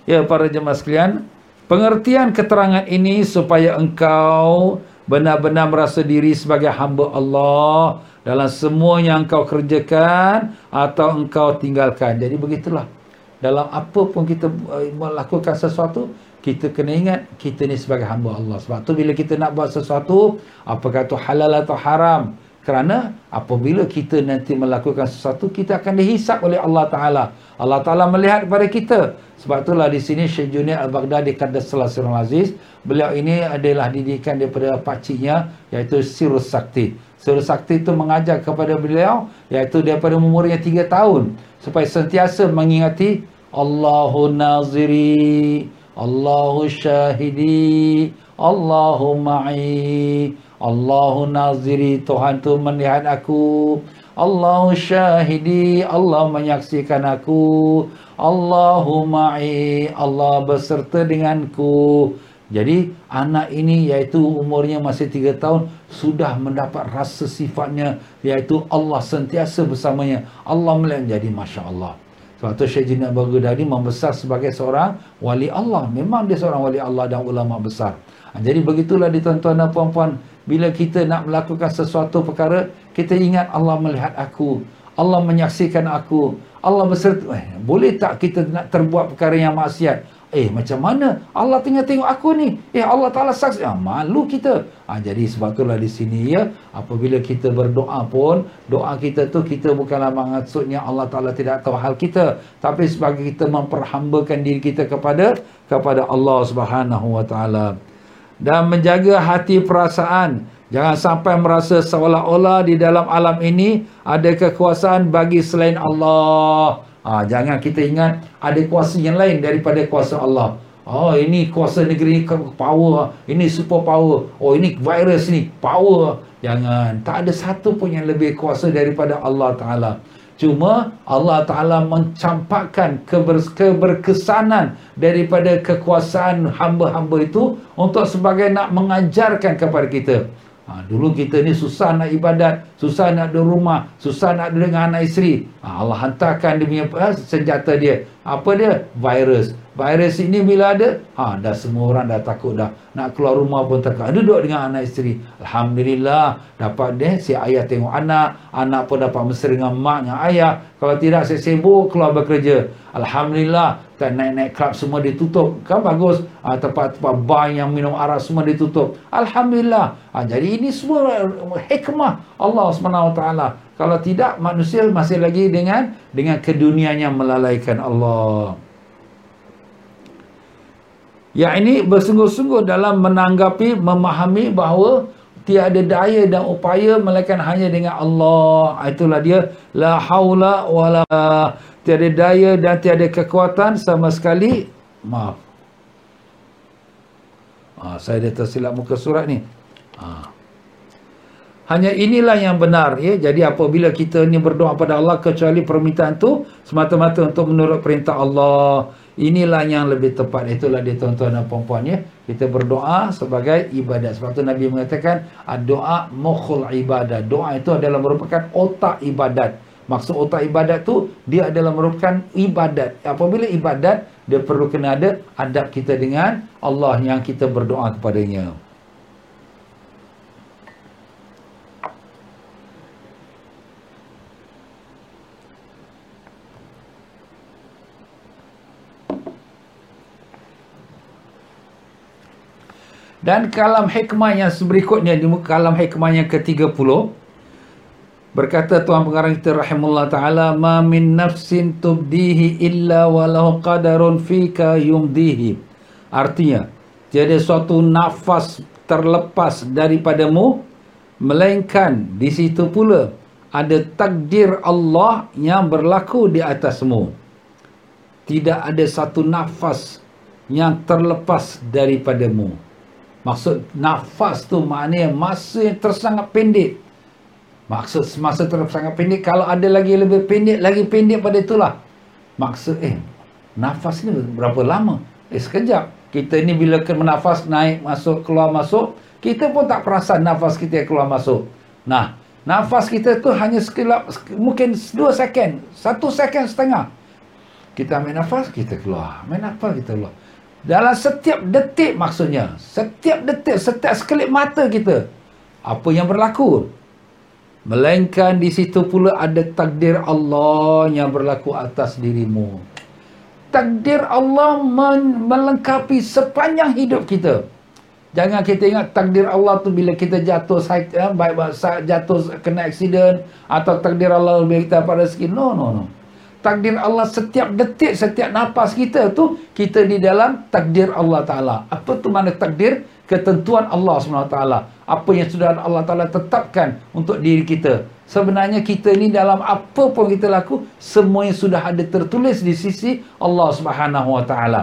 Ya para jemaah sekalian, pengertian keterangan ini supaya engkau benar-benar merasa diri sebagai hamba Allah dalam semua yang engkau kerjakan atau engkau tinggalkan. Jadi begitulah. Dalam apa pun kita eh, melakukan sesuatu, kita kena ingat kita ni sebagai hamba Allah. Sebab tu bila kita nak buat sesuatu, apakah itu halal atau haram, kerana apabila kita nanti melakukan sesuatu, kita akan dihisap oleh Allah Ta'ala. Allah Ta'ala melihat kepada kita. Sebab itulah di sini Syekh Junir Al-Baghdadi Selasir Aziz. Beliau ini adalah didikan daripada pakciknya, iaitu Sirus Sakti. Sirus Sakti itu mengajar kepada beliau, iaitu daripada umurnya 3 tahun. Supaya sentiasa mengingati Allahu Naziri, Allahu Syahidi, Allahu Ma'i. Allahu naziri Tuhan tu melihat aku. Allahu syahidi Allah menyaksikan aku. Allahu ma'i Allah beserta denganku. Jadi anak ini iaitu umurnya masih 3 tahun sudah mendapat rasa sifatnya iaitu Allah sentiasa bersamanya. Allah melihat jadi Masya Allah sebab tu Syekh Jinnah Baghdadi membesar sebagai seorang wali Allah. Memang dia seorang wali Allah dan ulama besar. Jadi begitulah di tuan-tuan dan puan-puan bila kita nak melakukan sesuatu perkara, kita ingat Allah melihat aku. Allah menyaksikan aku. Allah berserta. Eh, boleh tak kita nak terbuat perkara yang maksiat? Eh, macam mana? Allah tengah tengok aku ni. Eh, Allah Ta'ala saksi. Ah, malu kita. Ah, jadi sebab itulah di sini ya. Apabila kita berdoa pun, doa kita tu kita bukanlah maksudnya Allah Ta'ala tidak tahu hal kita. Tapi sebagai kita memperhambakan diri kita kepada kepada Allah Subhanahu Wa Ta'ala dan menjaga hati perasaan. Jangan sampai merasa seolah-olah di dalam alam ini ada kekuasaan bagi selain Allah. Ha, jangan kita ingat ada kuasa yang lain daripada kuasa Allah. Oh ini kuasa negeri ni power, ini super power. Oh ini virus ni power. Jangan, tak ada satu pun yang lebih kuasa daripada Allah Taala. Cuma Allah Ta'ala mencampakkan keber keberkesanan daripada kekuasaan hamba-hamba itu untuk sebagai nak mengajarkan kepada kita. Ha, dulu kita ni susah nak ibadat, susah nak ada rumah, susah nak ada dengan anak isteri. Ha, Allah hantarkan dia punya ha, senjata dia. Apa dia? Virus. Virus ini bila ada, ha, dah semua orang dah takut dah. Nak keluar rumah pun takut. Duduk dengan anak isteri. Alhamdulillah. Dapat dia, si ayah tengok anak. Anak pun dapat mesra dengan mak dengan ayah. Kalau tidak, saya sibuk keluar bekerja. Alhamdulillah. Tak naik-naik klub semua ditutup. Kan bagus. Ha, tempat-tempat bar yang minum arak semua ditutup. Alhamdulillah. Ha, jadi ini semua hikmah Allah SWT. Kalau tidak, manusia masih lagi dengan dengan kedunianya melalaikan Allah. Yang ini bersungguh-sungguh dalam menanggapi, memahami bahawa tiada daya dan upaya melainkan hanya dengan Allah. Itulah dia la haula wala tiada daya dan tiada kekuatan sama sekali. Maaf. Ha, saya dah tersilap muka surat ni. Ha. Hanya inilah yang benar ya. Jadi apabila kita ni berdoa pada Allah kecuali permintaan tu semata-mata untuk menurut perintah Allah. Inilah yang lebih tepat. Itulah dia tuan-tuan dan puan-puan ya. Kita berdoa sebagai ibadat. Sebab tu Nabi mengatakan doa mukhul ibadat. Doa itu adalah merupakan otak ibadat. Maksud otak ibadat tu dia adalah merupakan ibadat. Apabila ibadat dia perlu kena ada adab kita dengan Allah yang kita berdoa kepadanya. Dan kalam hikmah yang berikutnya di kalam hikmah yang ke-30 berkata Tuhan pengarang kita rahimullah taala ma min nafsin tubdihi illa walahu qadarun fika yumdihi. Artinya tiada suatu nafas terlepas daripadamu melainkan di situ pula ada takdir Allah yang berlaku di atasmu. Tidak ada satu nafas yang terlepas daripadamu. Maksud nafas tu maknanya masa yang tersangat pendek. Maksud masa tersangat pendek kalau ada lagi lebih pendek lagi pendek pada itulah. Maksud eh nafas ni berapa lama? Eh sekejap. Kita ni bila menafas naik masuk keluar masuk, kita pun tak perasan nafas kita keluar masuk. Nah, nafas kita tu hanya sekilap mungkin 2 second, 1 second setengah. Kita ambil nafas, kita keluar. Ambil nafas, kita keluar. Dalam setiap detik maksudnya. Setiap detik, setiap sekelip mata kita. Apa yang berlaku? Melainkan di situ pula ada takdir Allah yang berlaku atas dirimu. Takdir Allah melengkapi sepanjang hidup kita. Jangan kita ingat takdir Allah tu bila kita jatuh ya, baik baik jatuh kena aksiden atau takdir Allah bila kita pada sikit. No, no, no takdir Allah setiap detik, setiap nafas kita tu kita di dalam takdir Allah Taala. Apa tu mana takdir? Ketentuan Allah SWT. Apa yang sudah Allah Taala tetapkan untuk diri kita. Sebenarnya kita ni dalam apa pun kita laku, semuanya sudah ada tertulis di sisi Allah Subhanahu Wa Taala.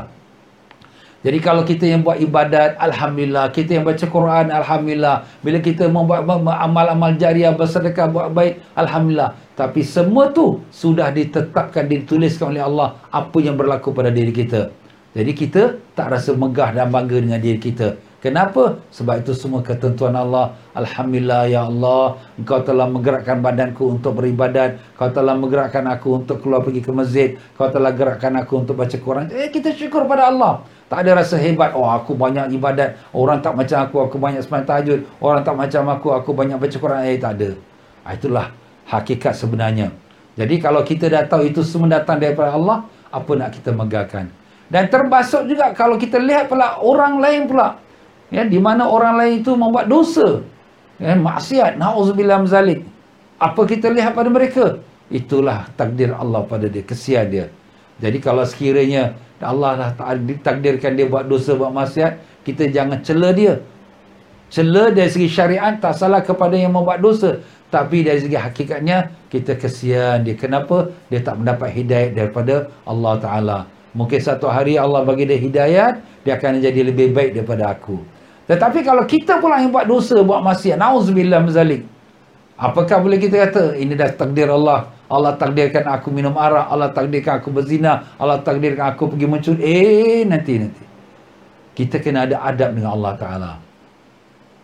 Jadi kalau kita yang buat ibadat, Alhamdulillah. Kita yang baca Quran, Alhamdulillah. Bila kita membuat amal-amal jariah, bersedekah, buat baik, Alhamdulillah. Tapi semua tu sudah ditetapkan, dituliskan oleh Allah apa yang berlaku pada diri kita. Jadi kita tak rasa megah dan bangga dengan diri kita. Kenapa? Sebab itu semua ketentuan Allah. Alhamdulillah ya Allah, Engkau telah menggerakkan badanku untuk beribadat. Kau telah menggerakkan aku untuk keluar pergi ke masjid. Kau telah gerakkan aku untuk baca Quran. Eh kita syukur pada Allah. Tak ada rasa hebat. Oh aku banyak ibadat. Orang tak macam aku, aku banyak sembahyang tahajud. Orang tak macam aku, aku banyak baca Quran. Eh tak ada. Ah, itulah hakikat sebenarnya. Jadi kalau kita dah tahu itu semua datang daripada Allah, apa nak kita megahkan? Dan terbasuk juga kalau kita lihat pula orang lain pula ya di mana orang lain itu membuat dosa. Ya maksiat. Nauzubillah zalik. Apa kita lihat pada mereka? Itulah takdir Allah pada dia. Kesian dia. Jadi kalau sekiranya Allah dah takdirkan dia buat dosa buat maksiat kita jangan cela dia. Cela dari segi syariat tak salah kepada yang membuat dosa. Tapi dari segi hakikatnya kita kesian dia. Kenapa? Dia tak mendapat hidayah daripada Allah taala. Mungkin satu hari Allah bagi dia hidayah dia akan jadi lebih baik daripada aku tetapi kalau kita pula yang buat dosa, buat maksiat, nauzubillah mazalik. Apakah boleh kita kata ini dah takdir Allah? Allah takdirkan aku minum arak, Allah takdirkan aku berzina, Allah takdirkan aku pergi mencuri. Eh nanti nanti. Kita kena ada adab dengan Allah Taala.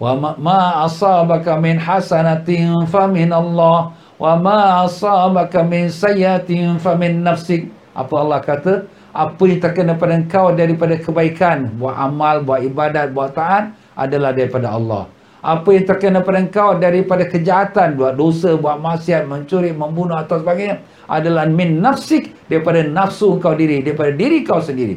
Wa ma, asabaka min hasanatin fa min Allah wa ma asabaka min sayyatin fa min nafsik. Apa Allah kata? Apa yang terkena pada engkau daripada kebaikan? Buat amal, buat ibadat, buat taat adalah daripada Allah. Apa yang terkena pada engkau daripada kejahatan? Buat dosa, buat maksiat, mencuri, membunuh atau sebagainya adalah min nafsik daripada nafsu engkau diri daripada diri kau sendiri.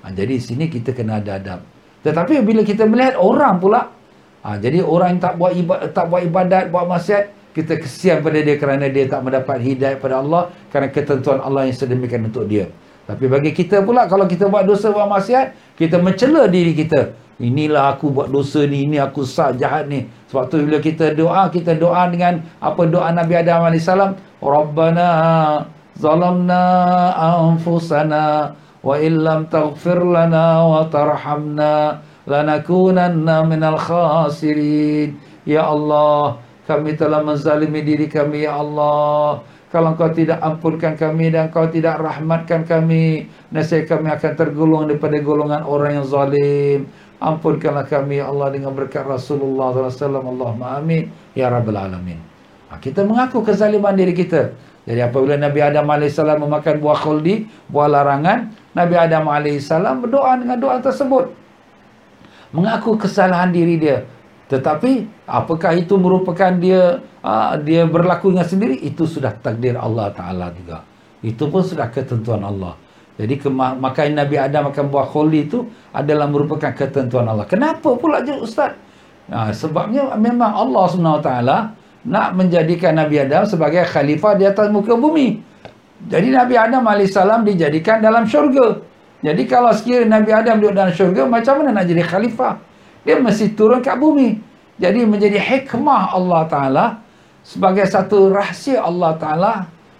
Ha, jadi sini kita kena ada adab. Tetapi bila kita melihat orang pula ha, jadi orang yang tak buat ibadat, tak buat ibadat buat maksiat kita kesian pada dia kerana dia tak mendapat hidayah pada Allah kerana ketentuan Allah yang sedemikian untuk dia tapi bagi kita pula kalau kita buat dosa buat maksiat, kita mencela diri kita. Inilah aku buat dosa ni, ini aku sah jahat ni. Sebab tu bila kita doa, kita doa dengan apa doa Nabi Adam AS. Rabbana zalamna anfusana wa illam taghfir lana wa tarhamna lanakunanna minal khasirin. Ya Allah, kami telah menzalimi diri kami, Ya Allah. Kalau kau tidak ampunkan kami dan kau tidak rahmatkan kami, nasib kami akan tergolong daripada golongan orang yang zalim. Ampunkanlah kami ya Allah dengan berkat Rasulullah SAW. Allahumma amin. Ya Rabbal Alamin. Ha, kita mengaku kezaliman diri kita. Jadi apabila Nabi Adam AS memakan buah khuldi, buah larangan, Nabi Adam AS berdoa dengan doa tersebut. Mengaku kesalahan diri dia. Tetapi apakah itu merupakan dia uh, dia berlaku dengan sendiri itu sudah takdir Allah taala juga. Itu pun sudah ketentuan Allah. Jadi makan Nabi Adam makan buah kholi itu adalah merupakan ketentuan Allah. Kenapa pula je ustaz? Uh, sebabnya memang Allah SWT nak menjadikan Nabi Adam sebagai khalifah di atas muka bumi. Jadi Nabi Adam AS dijadikan dalam syurga. Jadi kalau sekiranya Nabi Adam duduk dalam syurga, macam mana nak jadi khalifah? Dia mesti turun kat bumi. Jadi menjadi hikmah Allah Ta'ala sebagai satu rahsia Allah Ta'ala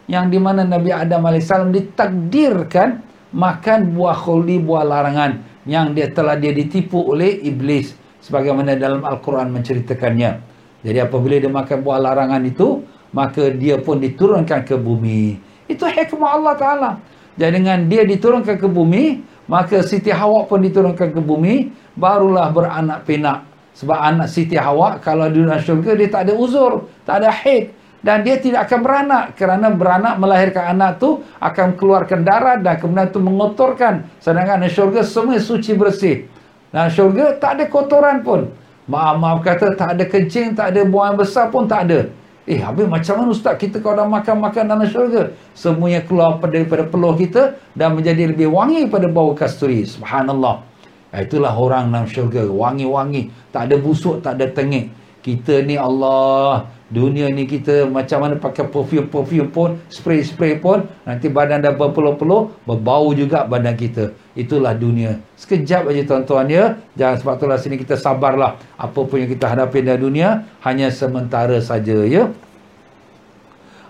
yang di mana Nabi Adam AS ditakdirkan makan buah khuldi, buah larangan. yang dia telah dia ditipu oleh iblis sebagaimana dalam al-Quran menceritakannya. Jadi apabila dia makan buah larangan itu, maka dia pun diturunkan ke bumi. Itu hikmah Allah Taala. Jadi dengan dia diturunkan ke bumi, maka Siti Hawa pun diturunkan ke bumi, barulah beranak pinak. Sebab anak Siti Hawa kalau di dalam syurga dia tak ada uzur, tak ada haid. Dan dia tidak akan beranak. Kerana beranak melahirkan anak tu akan keluarkan darah dan kemudian tu mengotorkan. Sedangkan di syurga semua suci bersih. Dan syurga tak ada kotoran pun. Maaf-maaf kata tak ada kencing tak ada buang besar pun tak ada eh habis macam mana ustaz kita kalau dah makan-makan dalam syurga? Semuanya keluar daripada peluh kita dan menjadi lebih wangi pada bau kasturi subhanallah. Itulah orang dalam syurga. Wangi-wangi. Tak ada busuk tak ada tengik kita ni Allah dunia ni kita macam mana pakai perfume-perfume pun spray-spray pun nanti badan dah berpeluh-peluh berbau juga badan kita. Itulah dunia. Sekejap aja tuan-tuan ya. Jangan sebab itulah sini kita sabarlah. Apa pun yang kita hadapi dalam dunia hanya sementara saja ya.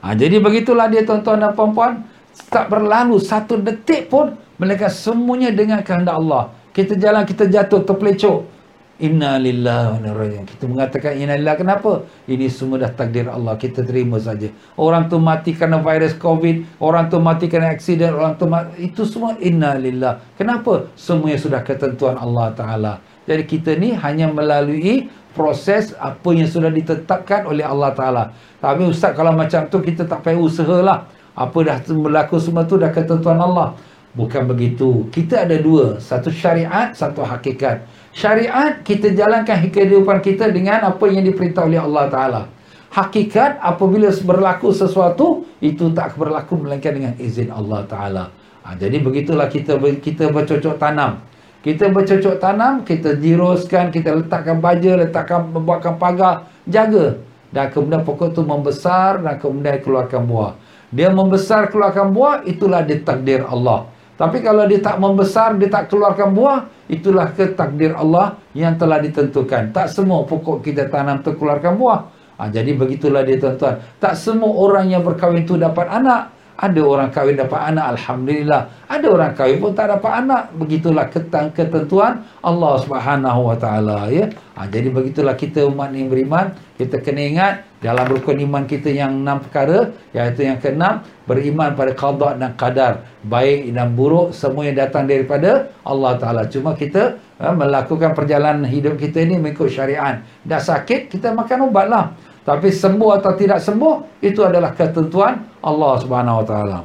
Ha, jadi begitulah dia tuan-tuan dan puan-puan. Tak berlalu satu detik pun mereka semuanya dengan kehendak Allah. Kita jalan kita jatuh terpelecok Inna lillahi wa inna ilaihi Kita mengatakan inna lillahi kenapa? Ini semua dah takdir Allah. Kita terima saja. Orang tu mati kerana virus COVID, orang tu mati kerana aksiden, orang tu mati itu semua inna lillahi. Kenapa? Semuanya sudah ketentuan Allah taala. Jadi kita ni hanya melalui proses apa yang sudah ditetapkan oleh Allah taala. Tapi ustaz kalau macam tu kita tak payah usahalah. Apa dah berlaku semua tu dah ketentuan Allah. Bukan begitu. Kita ada dua, satu syariat, satu hakikat. Syariat kita jalankan kehidupan kita dengan apa yang diperintah oleh Allah Taala. Hakikat apabila berlaku sesuatu itu tak berlaku melainkan dengan izin Allah Taala. Ha, jadi begitulah kita kita bercocok tanam. Kita bercocok tanam, kita jiruskan, kita letakkan baja, letakkan membuatkan pagar, jaga. Dan kemudian pokok itu membesar dan kemudian keluarkan buah. Dia membesar keluarkan buah, itulah ditakdir Allah. Tapi kalau dia tak membesar, dia tak keluarkan buah, itulah ketakdir Allah yang telah ditentukan. Tak semua pokok kita tanam terkeluarkan buah. Ha, jadi begitulah dia tuan-tuan. Tak semua orang yang berkahwin itu dapat anak. Ada orang kahwin dapat anak, Alhamdulillah. Ada orang kahwin pun tak dapat anak. Begitulah ketentuan Allah Subhanahu Wa Taala. Ya? Ha, jadi begitulah kita umat yang beriman. Kita kena ingat dalam rukun iman kita yang enam perkara. Iaitu yang keenam, beriman pada qadar dan qadar. Baik dan buruk, semua yang datang daripada Allah Ta'ala. Cuma kita ha, melakukan perjalanan hidup kita ini mengikut syariat. Dah sakit, kita makan ubat lah. Tapi sembuh atau tidak sembuh itu adalah ketentuan Allah Subhanahu Wa Taala.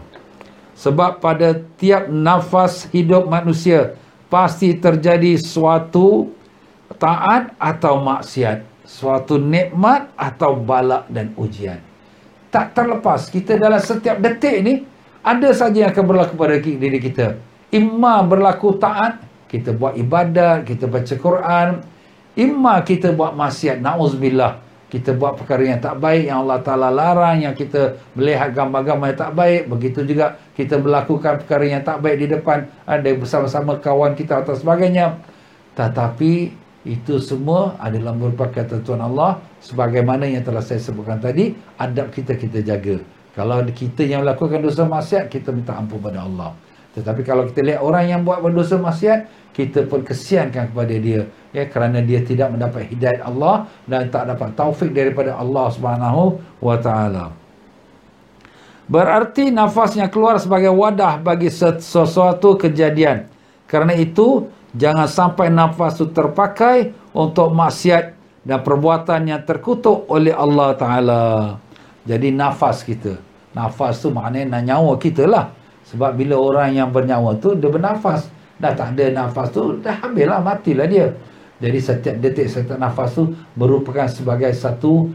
Sebab pada tiap nafas hidup manusia pasti terjadi suatu taat atau maksiat, suatu nikmat atau balak dan ujian. Tak terlepas kita dalam setiap detik ni ada saja yang akan berlaku pada diri kita. Imma berlaku taat, kita buat ibadat, kita baca Quran, imma kita buat maksiat, nauzubillah kita buat perkara yang tak baik yang Allah Ta'ala larang yang kita melihat gambar-gambar yang tak baik begitu juga kita melakukan perkara yang tak baik di depan ada bersama-sama kawan kita atau sebagainya. Tetapi itu semua adalah merupakan ketentuan Allah sebagaimana yang telah saya sebutkan tadi adab kita kita jaga. Kalau kita yang melakukan dosa maksiat kita minta ampun pada Allah tetapi kalau kita lihat orang yang buat berdosa maksiat kita pun kesiankan kepada dia ya kerana dia tidak mendapat hidayah Allah dan tak dapat taufik daripada Allah Subhanahu wa taala. Berarti nafasnya keluar sebagai wadah bagi sesuatu kejadian. Kerana itu jangan sampai nafas itu terpakai untuk maksiat dan perbuatan yang terkutuk oleh Allah taala. Jadi nafas kita. Nafas tu maknanya nyawa kita lah. Sebab bila orang yang bernyawa tu dia bernafas. Dah tak ada nafas tu dah habislah matilah dia. Jadi setiap detik setiap nafas tu merupakan sebagai satu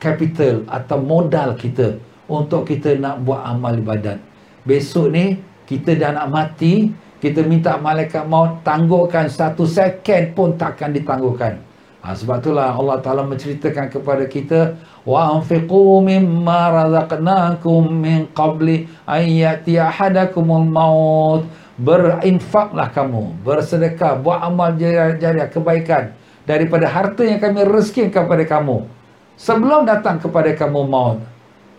capital atau modal kita untuk kita nak buat amal ibadat. Besok ni kita dah nak mati, kita minta malaikat maut tangguhkan satu second pun takkan ditangguhkan. Ha, sebab itulah Allah Ta'ala menceritakan kepada kita anfiqu mimma razaqnakum min qabli an ya'ti ahadakumul maut berinfaklah kamu bersedekah buat amal jariah kebaikan daripada harta yang kami rezekikan kepada kamu. Sebelum datang kepada kamu maut.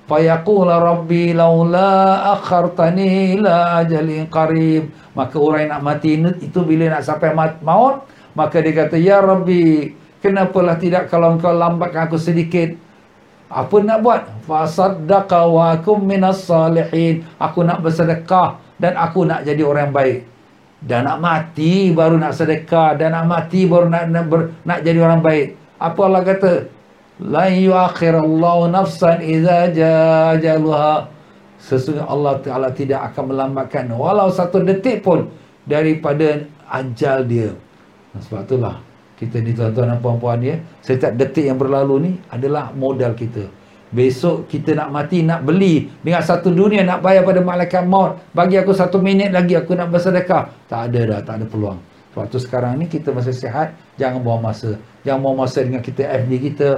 Fayaqul rabbi laula akhartani ila ajalin qarib. Maka orang yang nak mati itu bila nak sampai maut maka dia kata ya rabbi kenapalah tidak kalau engkau lambatkan aku sedikit apa nak buat? Fasaddaqa wa akum minas salihin. Aku nak bersedekah dan aku nak jadi orang baik. Dan nak mati baru nak sedekah. Dan nak mati baru nak nak, ber, nak jadi orang baik. Apa Allah kata? La yuakhirallahu nafsan idza jajaluha sesungguhnya Allah Taala tidak akan melambatkan walau satu detik pun daripada ajal dia. Sebab itulah kita ni tuan-tuan dan puan-puan ya. Setiap detik yang berlalu ni adalah modal kita. Besok kita nak mati nak beli. Dengan satu dunia nak bayar pada malaikat maut. Bagi aku satu minit lagi aku nak bersedekah. Tak ada dah tak ada peluang. Waktu sekarang ni kita masih sihat, jangan buang masa. Jangan buang masa dengan kita FB kita,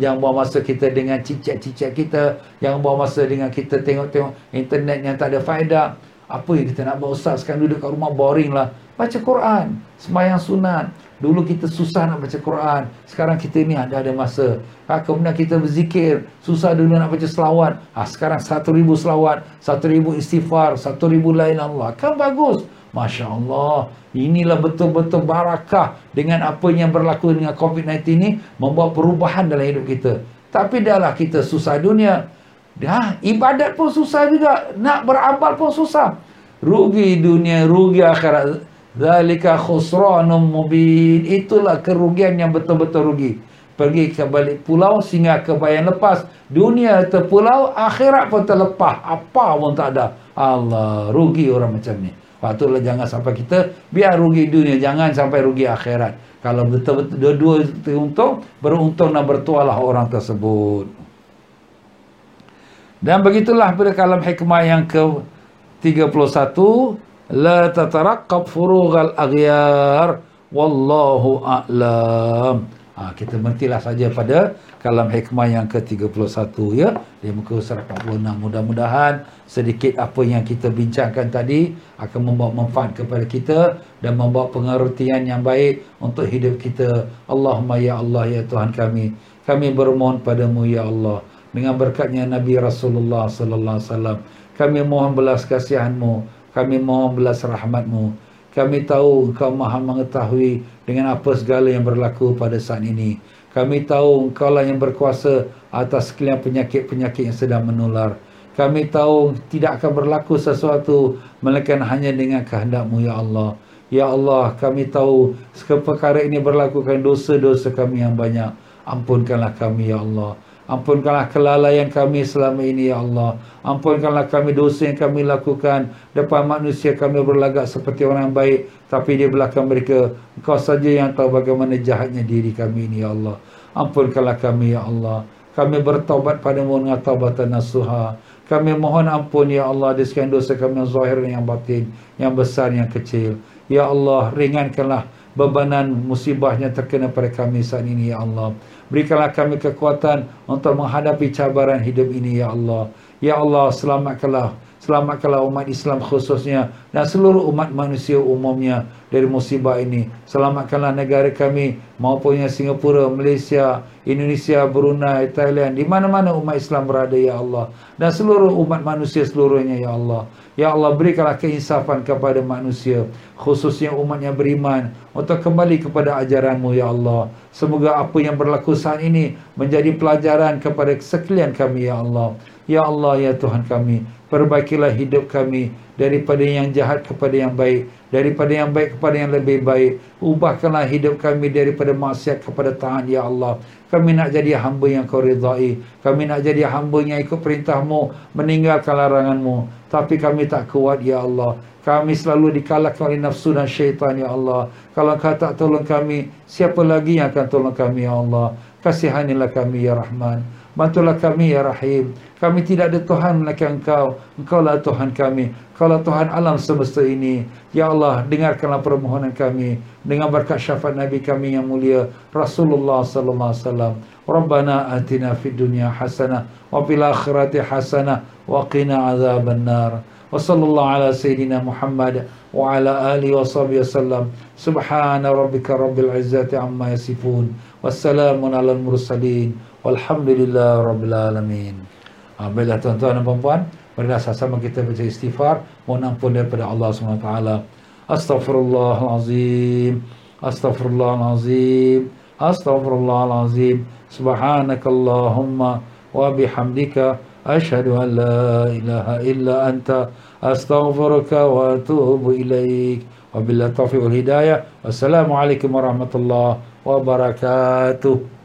jangan buang masa kita dengan cicak-cicak kita, jangan buang masa dengan kita tengok-tengok internet yang tak ada faedah. Apa yang kita nak buat? Ustaz sekarang duduk kat rumah boring lah. Baca Quran, sembahyang sunat. Dulu kita susah nak baca Quran. Sekarang kita ni ada ada masa. Ha, kemudian kita berzikir. Susah dulu nak baca selawat. Ha, sekarang satu ribu selawat. Satu ribu istighfar. Satu ribu lain Allah. Kan bagus. Masya Allah. Inilah betul-betul barakah dengan apa yang berlaku dengan COVID-19 ini membawa perubahan dalam hidup kita. Tapi dahlah kita susah dunia. Dah, ibadat pun susah juga. Nak beramal pun susah. Rugi dunia, rugi akhirat. Zalika khusranum mubin. Itulah kerugian yang betul-betul rugi. Pergi ke balik pulau sehingga ke bayan lepas. Dunia terpulau, akhirat pun terlepas. Apa pun tak ada. Allah, rugi orang macam ni. Patutlah jangan sampai kita biar rugi dunia, jangan sampai rugi akhirat. Kalau betul-betul dua-dua untung, beruntung dan bertualah orang tersebut. Dan begitulah pada kalam hikmah yang ke 31 la tataraqqab furughal aghyar wallahu a'lam. Ha, kita berhentilah saja pada kalam hikmah yang ke-31 ya. Di muka surat 46 mudah-mudahan sedikit apa yang kita bincangkan tadi akan membawa manfaat kepada kita dan membawa pengertian yang baik untuk hidup kita. Allahumma ya Allah ya Tuhan kami. Kami bermohon padamu ya Allah dengan berkatnya Nabi Rasulullah sallallahu alaihi wasallam. Kami mohon belas kasihanmu, kami mohon belas rahmatmu. Kami tahu engkau maha mengetahui dengan apa segala yang berlaku pada saat ini. Kami tahu engkau lah yang berkuasa atas sekalian penyakit-penyakit yang sedang menular. Kami tahu tidak akan berlaku sesuatu melainkan hanya dengan kehendakmu ya Allah. Ya Allah, kami tahu perkara ini berlaku kerana dosa-dosa kami yang banyak. Ampunkanlah kami ya Allah. Ampunkanlah kelalaian kami selama ini ya Allah. Ampunkanlah kami dosa yang kami lakukan. Depan manusia kami berlagak seperti orang baik. Tapi di belakang mereka, engkau saja yang tahu bagaimana jahatnya diri kami ini ya Allah. Ampunkanlah kami ya Allah. Kami bertaubat padamu dengan taubatan nasuha. Kami mohon ampun ya Allah di sekian dosa kami yang zahir dan yang batin. Yang besar yang kecil. Ya Allah ringankanlah bebanan musibahnya terkena pada kami saat ini ya Allah. Berikanlah kami kekuatan untuk menghadapi cabaran hidup ini, Ya Allah. Ya Allah, selamatkanlah. Selamatkanlah umat Islam khususnya dan seluruh umat manusia umumnya dari musibah ini. Selamatkanlah negara kami maupun yang Singapura, Malaysia, Indonesia, Brunei, Thailand. Di mana-mana umat Islam berada, Ya Allah. Dan seluruh umat manusia seluruhnya, Ya Allah. Ya Allah berikanlah keinsafan kepada manusia Khususnya umat yang beriman Untuk kembali kepada ajaranmu Ya Allah Semoga apa yang berlaku saat ini Menjadi pelajaran kepada sekalian kami Ya Allah Ya Allah Ya Tuhan kami Perbaikilah hidup kami Daripada yang jahat kepada yang baik Daripada yang baik kepada yang lebih baik Ubahkanlah hidup kami daripada maksiat kepada tahan Ya Allah kami nak jadi hamba yang kau ridai. Kami nak jadi hamba yang ikut perintahmu. Meninggalkan laranganmu. Tapi kami tak kuat, Ya Allah. Kami selalu dikalahkan oleh nafsu dan syaitan, Ya Allah. Kalau kau tak tolong kami, siapa lagi yang akan tolong kami, Ya Allah? Kasihanilah kami, Ya Rahman. Bantulah kami ya Rahim. Kami tidak ada Tuhan melainkan Engkau. Engkau lah Tuhan kami. Lah Tuhan alam semesta ini. Ya Allah, dengarkanlah permohonan kami dengan berkat syafaat Nabi kami yang mulia Rasulullah sallallahu alaihi wasallam. Rabbana atina fid dunya hasanah wa fil akhirati hasanah wa qina adzaban nar. Wa sallallahu ala sayidina Muhammad wa ala alihi wa sahbihi wasallam. Subhana rabbika rabbil izzati amma yasifun. Wassalamun ala al mursalin. Walhamdulillah Rabbil Alamin. Ha, Baiklah tuan-tuan dan perempuan Marilah sama-sama kita baca istighfar Mohon ampun daripada Allah SWT Astaghfirullahalazim Astaghfirullahalazim Astaghfirullahalazim. Subhanakallahumma Wa bihamdika Ashadu an la ilaha illa anta Astaghfiruka wa atubu ilaik. Wa billah taufiq wal hidayah. Wassalamualaikum warahmatullahi wabarakatuh.